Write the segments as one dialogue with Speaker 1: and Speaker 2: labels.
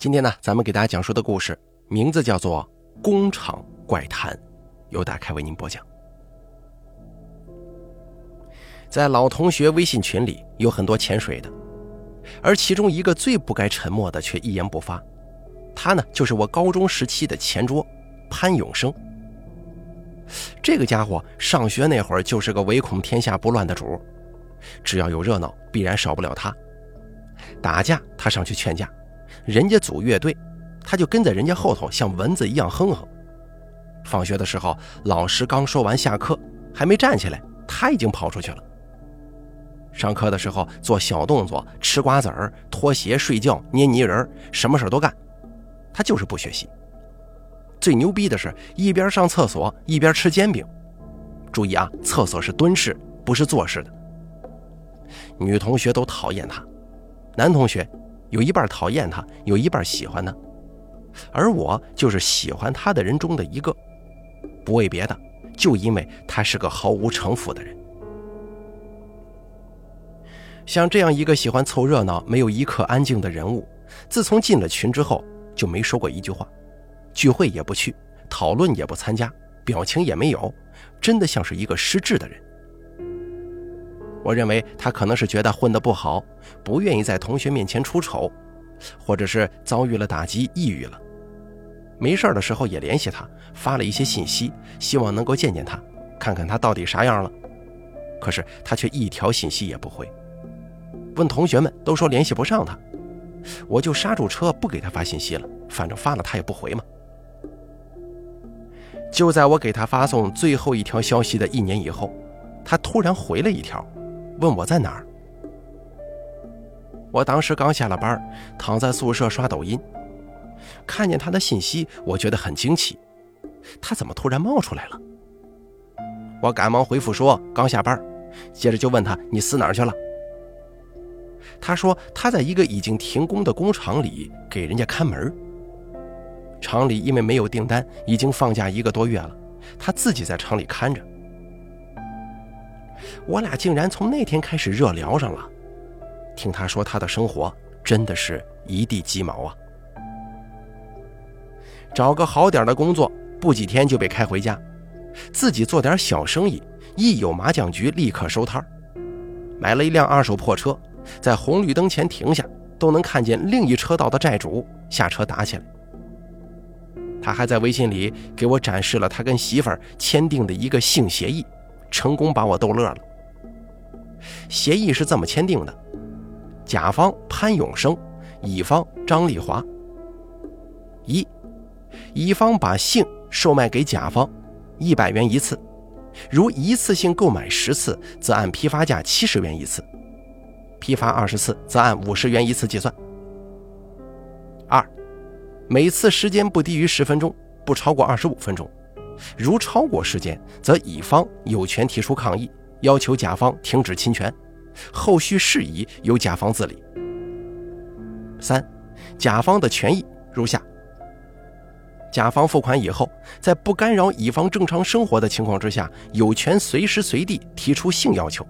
Speaker 1: 今天呢，咱们给大家讲述的故事名字叫做《工厂怪谈》，由大开为您播讲。在老同学微信群里有很多潜水的，而其中一个最不该沉默的却一言不发，他呢就是我高中时期的前桌潘永生。这个家伙上学那会儿就是个唯恐天下不乱的主，只要有热闹，必然少不了他。打架他上去劝架。人家组乐队，他就跟在人家后头，像蚊子一样哼哼。放学的时候，老师刚说完下课，还没站起来，他已经跑出去了。上课的时候做小动作，吃瓜子儿、脱鞋、睡觉、捏泥人，什么事都干。他就是不学习。最牛逼的是一边上厕所一边吃煎饼。注意啊，厕所是蹲式，不是坐式的。女同学都讨厌他，男同学。有一半讨厌他，有一半喜欢他，而我就是喜欢他的人中的一个，不为别的，就因为他是个毫无城府的人。像这样一个喜欢凑热闹、没有一刻安静的人物，自从进了群之后就没说过一句话，聚会也不去，讨论也不参加，表情也没有，真的像是一个失智的人。我认为他可能是觉得混得不好，不愿意在同学面前出丑，或者是遭遇了打击，抑郁了。没事的时候也联系他，发了一些信息，希望能够见见他，看看他到底啥样了。可是他却一条信息也不回。问同学们都说联系不上他，我就刹住车不给他发信息了，反正发了他也不回嘛。就在我给他发送最后一条消息的一年以后，他突然回了一条。问我在哪儿？我当时刚下了班，躺在宿舍刷抖音，看见他的信息，我觉得很惊奇，他怎么突然冒出来了？我赶忙回复说刚下班，接着就问他你死哪儿去了？他说他在一个已经停工的工厂里给人家看门，厂里因为没有订单，已经放假一个多月了，他自己在厂里看着。我俩竟然从那天开始热聊上了。听他说他的生活真的是一地鸡毛啊！找个好点的工作，不几天就被开回家；自己做点小生意，一有麻将局立刻收摊买了一辆二手破车，在红绿灯前停下，都能看见另一车道的债主下车打起来。他还在微信里给我展示了他跟媳妇儿签订的一个性协议。成功把我逗乐了。协议是这么签订的：甲方潘永生，乙方张丽华。一，乙方把性售卖给甲方，一百元一次，如一次性购买十次，则按批发价七十元一次；批发二十次，则按五十元一次计算。二，每次时间不低于十分钟，不超过二十五分钟。如超过时间，则乙方有权提出抗议，要求甲方停止侵权，后续事宜由甲方自理。三，甲方的权益如下：甲方付款以后，在不干扰乙方正常生活的情况之下，有权随时随地提出性要求，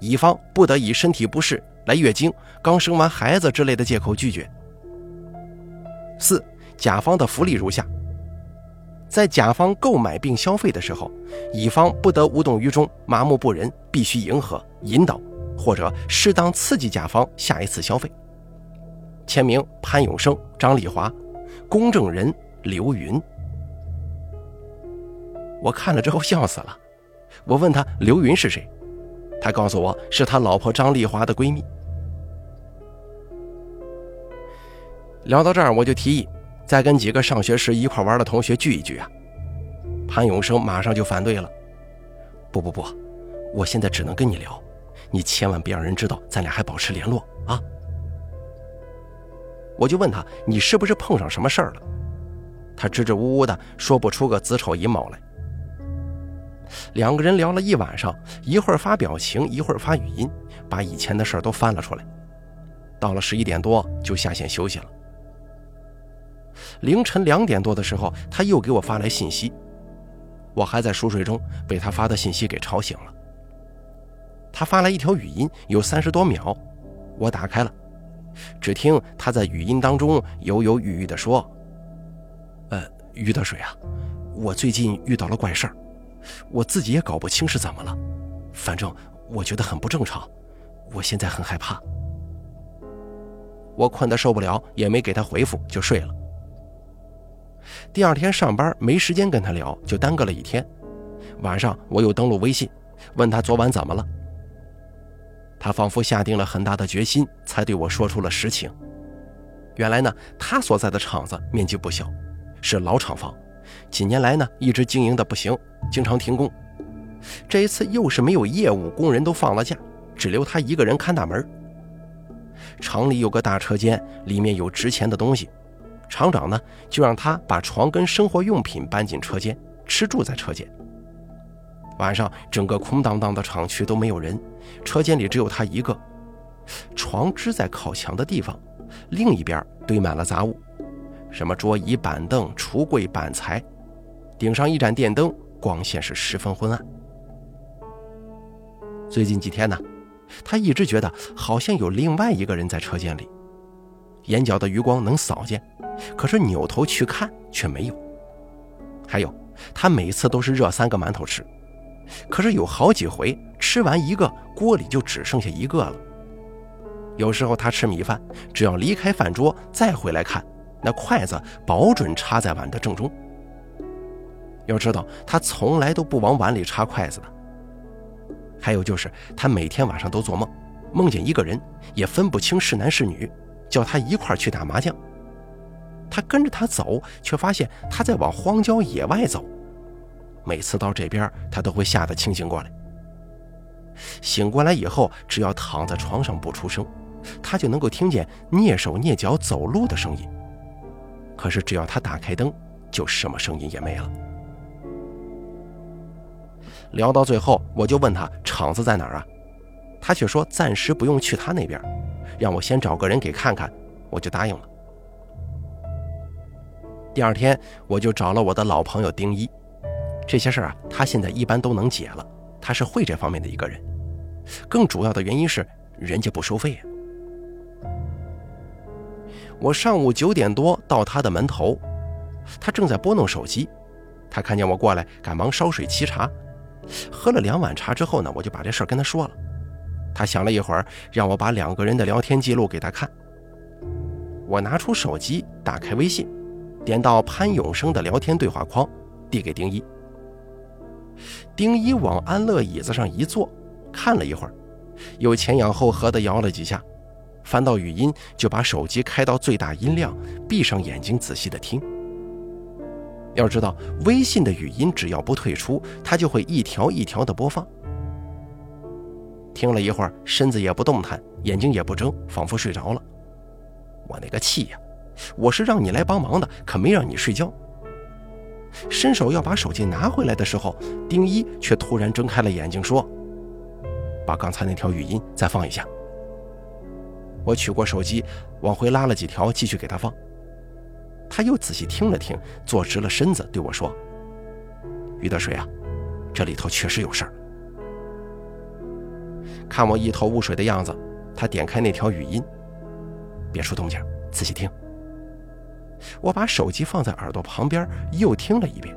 Speaker 1: 乙方不得以身体不适、来月经、刚生完孩子之类的借口拒绝。四，甲方的福利如下。在甲方购买并消费的时候，乙方不得无动于衷、麻木不仁，必须迎合、引导或者适当刺激甲方下一次消费。签名：潘永生、张丽华，公证人：刘云。我看了之后笑死了，我问他刘云是谁，他告诉我是他老婆张丽华的闺蜜。聊到这儿，我就提议。再跟几个上学时一块玩的同学聚一聚啊！潘永生马上就反对了：“不不不，我现在只能跟你聊，你千万别让人知道咱俩还保持联络啊！”我就问他：“你是不是碰上什么事儿了？”他支支吾吾的说不出个子丑寅卯来。两个人聊了一晚上，一会儿发表情，一会儿发语音，把以前的事儿都翻了出来。到了十一点多，就下线休息了。凌晨两点多的时候，他又给我发来信息，我还在熟睡中，被他发的信息给吵醒了。他发来一条语音，有三十多秒，我打开了，只听他在语音当中犹犹豫豫地说：“呃，于德水啊，我最近遇到了怪事儿，我自己也搞不清是怎么了，反正我觉得很不正常，我现在很害怕。”我困得受不了，也没给他回复，就睡了。第二天上班没时间跟他聊，就耽搁了一天。晚上我又登录微信，问他昨晚怎么了。他仿佛下定了很大的决心，才对我说出了实情。原来呢，他所在的厂子面积不小，是老厂房，几年来呢一直经营的不行，经常停工。这一次又是没有业务，工人都放了假，只留他一个人看大门。厂里有个大车间，里面有值钱的东西，厂长呢就让他把床跟生活用品搬进车间，吃住在车间。晚上整个空荡荡的厂区都没有人，车间里只有他一个。床支在靠墙的地方，另一边堆满了杂物，什么桌椅板凳、橱柜板材，顶上一盏电灯，光线是十分昏暗。最近几天呢，他一直觉得好像有另外一个人在车间里，眼角的余光能扫见，可是扭头去看却没有。还有，他每次都是热三个馒头吃。可是有好几回吃完一个，锅里就只剩下一个了。有时候他吃米饭，只要离开饭桌再回来看，那筷子保准插在碗的正中。要知道，他从来都不往碗里插筷子的。还有就是，他每天晚上都做梦，梦见一个人，也分不清是男是女，叫他一块去打麻将。他跟着他走，却发现他在往荒郊野外走。每次到这边，他都会吓得清醒过来。醒过来以后，只要躺在床上不出声，他就能够听见蹑手蹑脚走路的声音。可是只要他打开灯，就什么声音也没了。聊到最后，我就问他厂子在哪儿啊？他却说暂时不用去他那边，让我先找个人给看看，我就答应了。第二天，我就找了我的老朋友丁一。这些事儿啊，他现在一般都能解了。他是会这方面的一个人。更主要的原因是，人家不收费呀。我上午九点多到他的门头，他正在拨弄手机。他看见我过来，赶忙烧水沏茶。喝了两碗茶之后呢，我就把这事儿跟他说了。他想了一会儿，让我把两个人的聊天记录给他看。我拿出手机，打开微信，点到潘永生的聊天对话框，递给丁一。丁一往安乐椅子上一坐，看了一会儿，又前仰后合地摇了几下，翻到语音，就把手机开到最大音量，闭上眼睛仔细的听。要知道，微信的语音只要不退出，它就会一条一条的播放。听了一会儿，身子也不动弹，眼睛也不睁，仿佛睡着了。我那个气呀！我是让你来帮忙的，可没让你睡觉。伸手要把手机拿回来的时候，丁一却突然睁开了眼睛，说：“把刚才那条语音再放一下。”我取过手机，往回拉了几条，继续给他放。他又仔细听了听，坐直了身子，对我说：“于德水啊，这里头确实有事儿。”看我一头雾水的样子，他点开那条语音：“别出动静，仔细听。”我把手机放在耳朵旁边，又听了一遍。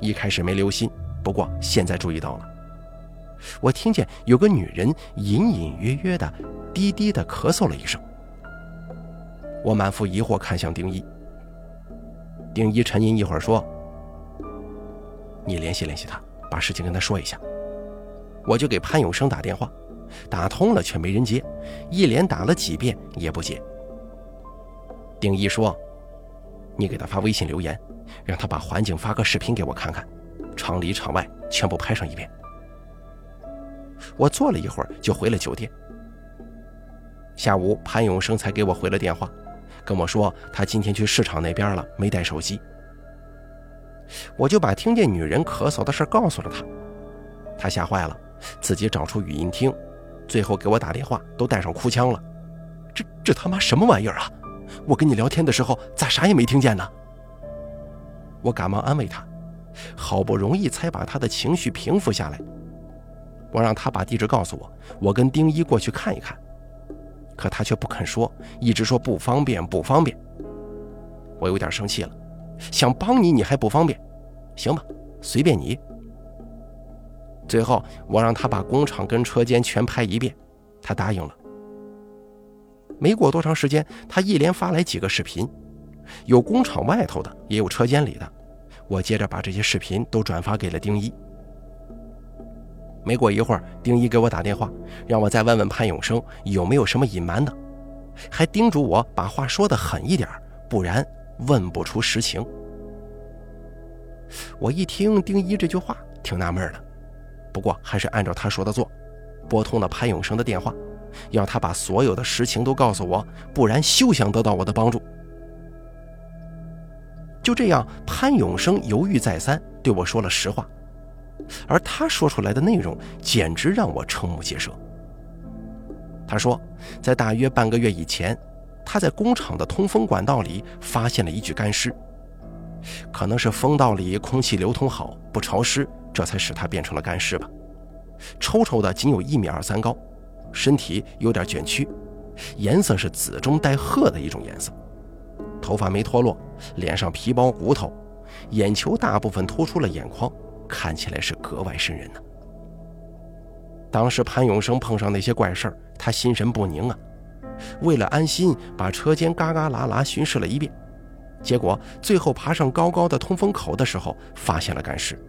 Speaker 1: 一开始没留心，不过现在注意到了。我听见有个女人隐隐约约的、低低的咳嗽了一声。我满腹疑惑看向丁一。丁一沉吟一会儿说：“你联系联系他，把事情跟他说一下。”我就给潘永生打电话，打通了却没人接，一连打了几遍也不接。丁一说：“你给他发微信留言，让他把环境发个视频给我看看，厂里厂外全部拍上一遍。”我坐了一会儿就回了酒店。下午潘永生才给我回了电话，跟我说他今天去市场那边了，没带手机。我就把听见女人咳嗽的事告诉了他，他吓坏了，自己找出语音听，最后给我打电话都带上哭腔了。这这他妈什么玩意儿啊！我跟你聊天的时候，咋啥也没听见呢？我赶忙安慰他，好不容易才把他的情绪平复下来。我让他把地址告诉我，我跟丁一过去看一看。可他却不肯说，一直说不方便，不方便。我有点生气了，想帮你，你还不方便？行吧，随便你。最后，我让他把工厂跟车间全拍一遍，他答应了。没过多长时间，他一连发来几个视频，有工厂外头的，也有车间里的。我接着把这些视频都转发给了丁一。没过一会儿，丁一给我打电话，让我再问问潘永生有没有什么隐瞒的，还叮嘱我把话说得狠一点，不然问不出实情。我一听丁一这句话，挺纳闷的。不过还是按照他说的做，拨通了潘永生的电话，要他把所有的实情都告诉我，不然休想得到我的帮助。就这样，潘永生犹豫再三，对我说了实话，而他说出来的内容简直让我瞠目结舌。他说，在大约半个月以前，他在工厂的通风管道里发现了一具干尸，可能是风道里空气流通好，不潮湿。这才使他变成了干尸吧，抽抽的，仅有一米二三高，身体有点卷曲，颜色是紫中带褐的一种颜色，头发没脱落，脸上皮包骨头，眼球大部分突出了眼眶，看起来是格外瘆人呢。当时潘永生碰上那些怪事儿，他心神不宁啊，为了安心，把车间嘎嘎啦啦巡视了一遍，结果最后爬上高高的通风口的时候，发现了干尸。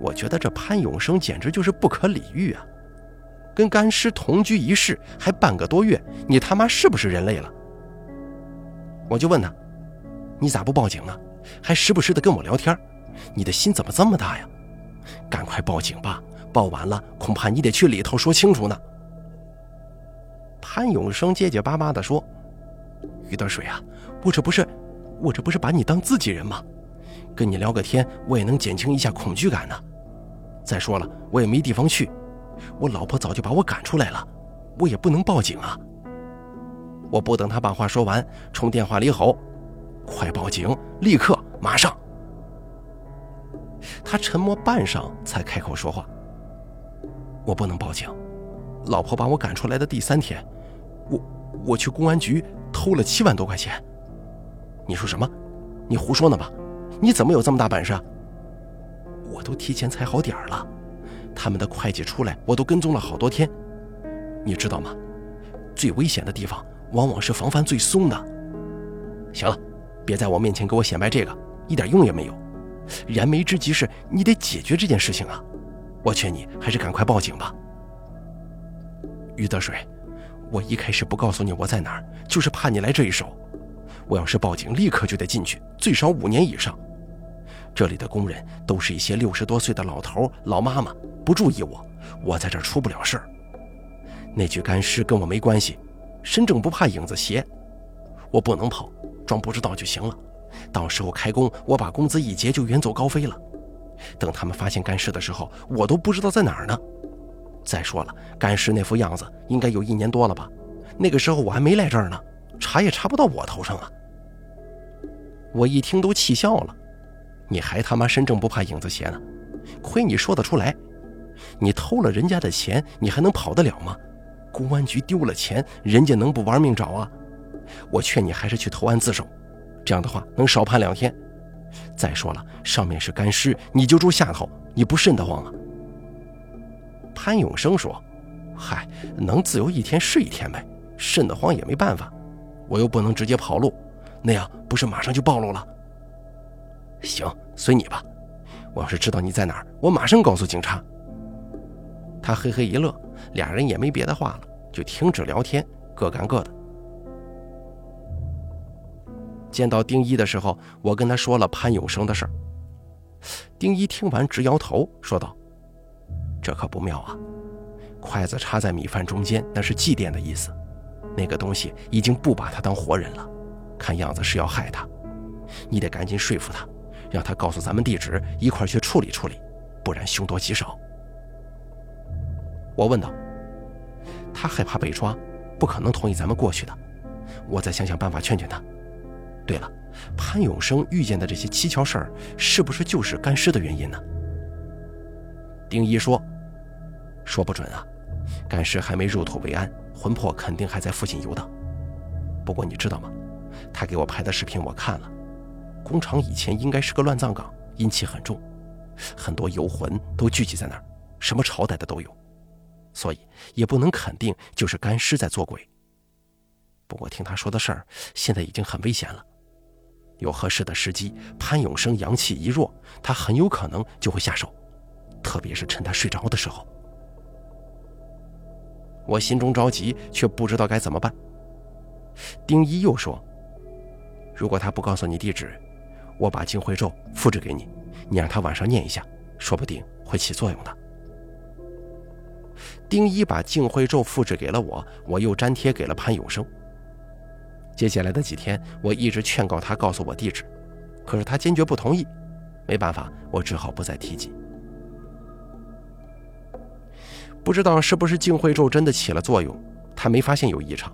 Speaker 1: 我觉得这潘永生简直就是不可理喻啊！跟干尸同居一室还半个多月，你他妈是不是人类了？我就问他：“你咋不报警呢？还时不时的跟我聊天，你的心怎么这么大呀？赶快报警吧！报完了，恐怕你得去里头说清楚呢。”潘永生结结巴巴地说：“于德水啊，我这不是，我这不是把你当自己人吗？跟你聊个天，我也能减轻一下恐惧感呢。”再说了，我也没地方去，我老婆早就把我赶出来了，我也不能报警啊！我不等他把话说完，冲电话里吼：“快报警！立刻，马上！”他沉默半晌，才开口说话：“我不能报警，老婆把我赶出来的第三天，我我去公安局偷了七万多块钱。你说什么？你胡说呢吧？你怎么有这么大本事？”我都提前踩好点儿了，他们的会计出来，我都跟踪了好多天。你知道吗？最危险的地方往往是防范最松的。行了，别在我面前给我显摆这个，一点用也没有。燃眉之急是你得解决这件事情啊！我劝你还是赶快报警吧。于德水，我一开始不告诉你我在哪儿，就是怕你来这一手。我要是报警，立刻就得进去，最少五年以上。这里的工人都是一些六十多岁的老头老妈妈，不注意我，我在这儿出不了事儿。那具干尸跟我没关系，身正不怕影子斜，我不能跑，装不知道就行了。到时候开工，我把工资一结就远走高飞了。等他们发现干尸的时候，我都不知道在哪儿呢。再说了，干尸那副样子应该有一年多了吧？那个时候我还没来这儿呢，查也查不到我头上啊。我一听都气笑了。你还他妈身正不怕影子斜呢，亏你说得出来！你偷了人家的钱，你还能跑得了吗？公安局丢了钱，人家能不玩命找啊？我劝你还是去投案自首，这样的话能少判两天。再说了，上面是干尸，你就住下头，你不瘆得慌啊？潘永生说：“嗨，能自由一天是一天呗，瘆得慌也没办法，我又不能直接跑路，那样不是马上就暴露了。”行，随你吧。我要是知道你在哪儿，我马上告诉警察。他嘿嘿一乐，俩人也没别的话了，就停止聊天，各干各的。见到丁一的时候，我跟他说了潘永生的事儿。丁一听完直摇头，说道：“这可不妙啊！筷子插在米饭中间，那是祭奠的意思。那个东西已经不把他当活人了，看样子是要害他。你得赶紧说服他。”让他告诉咱们地址，一块去处理处理，不然凶多吉少。我问道：“他害怕被抓，不可能同意咱们过去的。我再想想办法劝劝他。对了，潘永生遇见的这些蹊跷事儿，是不是就是干尸的原因呢？”丁一说：“说不准啊，干尸还没入土为安，魂魄肯定还在附近游荡。不过你知道吗？他给我拍的视频我看了，工厂以前应该是个乱葬岗，阴气很重，很多游魂都聚集在那儿，什么朝代的都有，所以也不能肯定就是干尸在作鬼。不过听他说的事儿，现在已经很危险了，有合适的时机，潘永生阳气一弱，他很有可能就会下手，特别是趁他睡着的时候。我心中着急，却不知道该怎么办。丁一又说：“如果他不告诉你地址，我把净慧咒复制给你，你让他晚上念一下，说不定会起作用的。”丁一把净慧咒复制给了我，我又粘贴给了潘永生。接下来的几天，我一直劝告他告诉我地址，可是他坚决不同意。没办法，我只好不再提及。不知道是不是净慧咒真的起了作用，他没发现有异常。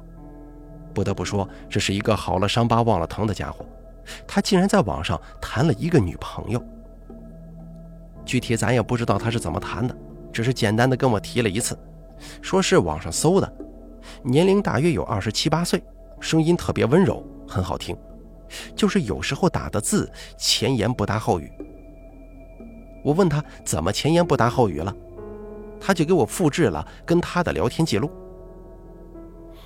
Speaker 1: 不得不说，这是一个好了伤疤忘了疼的家伙。他竟然在网上谈了一个女朋友。具体咱也不知道他是怎么谈的，只是简单的跟我提了一次，说是网上搜的，年龄大约有二十七八岁，声音特别温柔，很好听，就是有时候打的字前言不搭后语。我问他怎么前言不搭后语了，他就给我复制了跟他的聊天记录。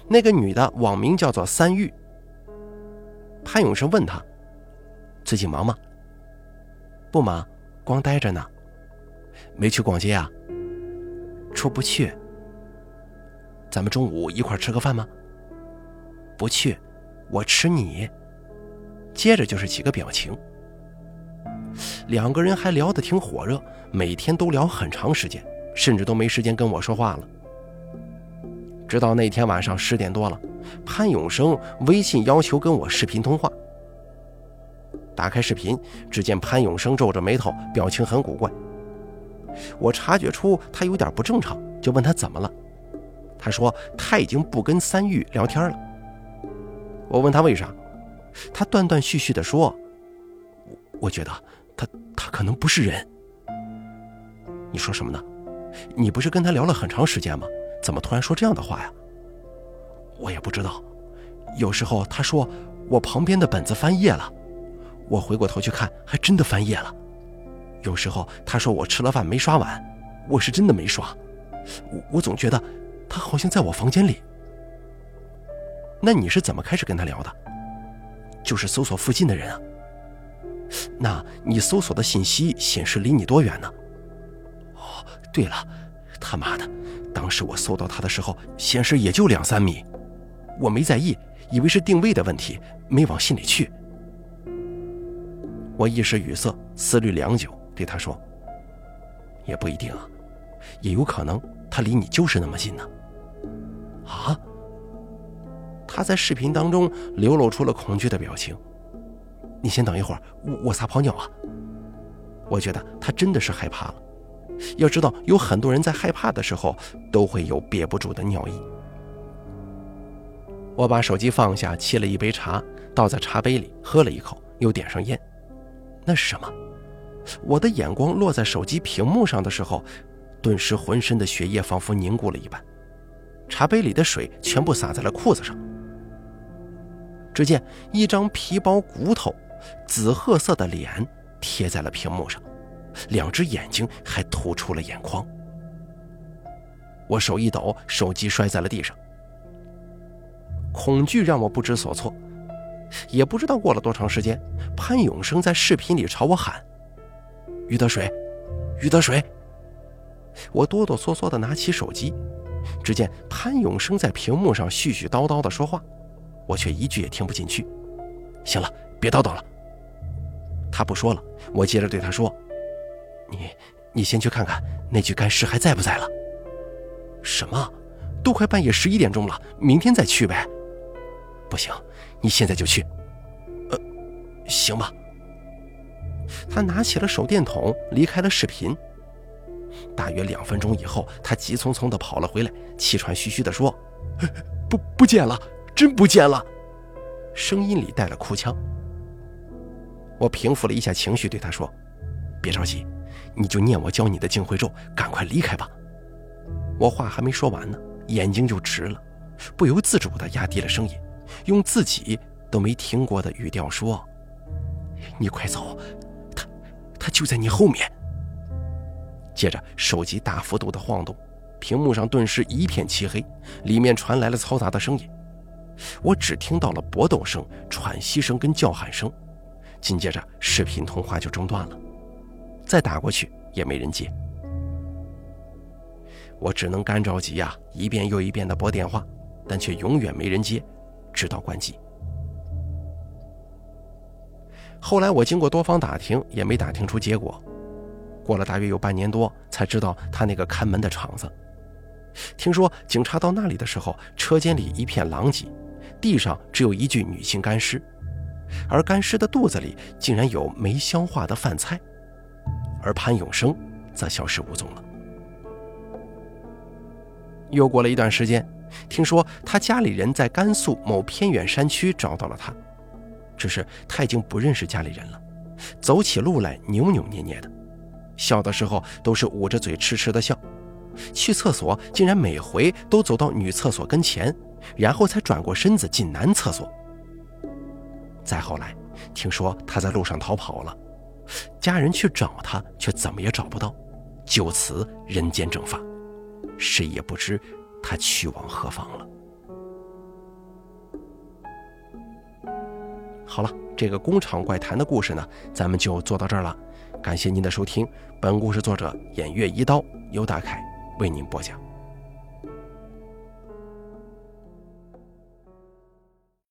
Speaker 1: 那个女的网名叫做三玉。潘永生问他：“最近忙吗？”“不忙，光待着呢。”“没去逛街啊？”“出不去。”“咱们中午一块吃个饭吗？”“不去，我吃你。”接着就是几个表情。两个人还聊得挺火热，每天都聊很长时间，甚至都没时间跟我说话了。直到那天晚上十点多了，潘永生微信要求跟我视频通话。打开视频，只见潘永生皱着眉头，表情很古怪。我察觉出他有点不正常，就问他怎么了。他说他已经不跟三玉聊天了。我问他为啥，他断断续续地说：“我觉得他他可能不是人。”你说什么呢？你不是跟他聊了很长时间吗？怎么突然说这样的话呀？我也不知道。有时候他说我旁边的本子翻页了，我回过头去看，还真的翻页了。有时候他说我吃了饭没刷碗，我是真的没刷。我我总觉得他好像在我房间里。那你是怎么开始跟他聊的？就是搜索附近的人啊。那你搜索的信息显示离你多远呢？哦，对了，他妈的！当时我搜到他的时候，显示也就两三米，我没在意，以为是定位的问题，没往心里去。我一时语塞，思虑良久，对他说：“也不一定啊，也有可能他离你就是那么近呢。”啊！他在视频当中流露出了恐惧的表情。你先等一会儿，我我撒泡尿啊。我觉得他真的是害怕了。要知道，有很多人在害怕的时候都会有憋不住的尿意。我把手机放下，沏了一杯茶，倒在茶杯里，喝了一口，又点上烟。那是什么？我的眼光落在手机屏幕上的时候，顿时浑身的血液仿佛凝固了一般，茶杯里的水全部洒在了裤子上。只见一张皮包骨头、紫褐色的脸贴在了屏幕上。两只眼睛还突出了眼眶，我手一抖，手机摔在了地上。恐惧让我不知所措，也不知道过了多长时间，潘永生在视频里朝我喊：“于德水，于德水。”我哆哆嗦嗦地拿起手机，只见潘永生在屏幕上絮絮叨叨地说话，我却一句也听不进去。行了，别叨叨了。他不说了，我接着对他说。你，你先去看看那具干尸还在不在了。什么？都快半夜十一点钟了，明天再去呗。不行，你现在就去。呃，行吧。他拿起了手电筒，离开了视频。大约两分钟以后，他急匆匆地跑了回来，气喘吁吁地说：“不，不见了，真不见了。”声音里带了哭腔。我平复了一下情绪，对他说：“别着急。”你就念我教你的净慧咒，赶快离开吧。我话还没说完呢，眼睛就直了，不由自主地压低了声音，用自己都没听过的语调说：“你快走，他，他就在你后面。”接着，手机大幅度的晃动，屏幕上顿时一片漆黑，里面传来了嘈杂的声音。我只听到了搏斗声、喘息声跟叫喊声，紧接着视频通话就中断了，再打过去也没人接。我只能干着急呀，一遍又一遍的拨电话，但却永远没人接，直到关机。后来我经过多方打听，也没打听出结果。过了大约有半年多，才知道他那个看门的厂子。听说警察到那里的时候，车间里一片狼藉，地上只有一具女性干尸，而干尸的肚子里竟然有没消化的饭菜，而潘永生则消失无踪了。又过了一段时间，听说他家里人在甘肃某偏远山区找到了他，只是他已经不认识家里人了，走起路来扭扭捏捏的，笑的时候都是捂着嘴痴痴的笑，去厕所竟然每回都走到女厕所跟前，然后才转过身子进男厕所。再后来，听说他在路上逃跑了，家人去找他，却怎么也找不到，就此人间蒸发。谁也不知他去往何方了。好了，这个工厂怪谈的故事呢，咱们就做到这儿了。感谢您的收听，本故事作者偃月一刀，由大凯为您播讲。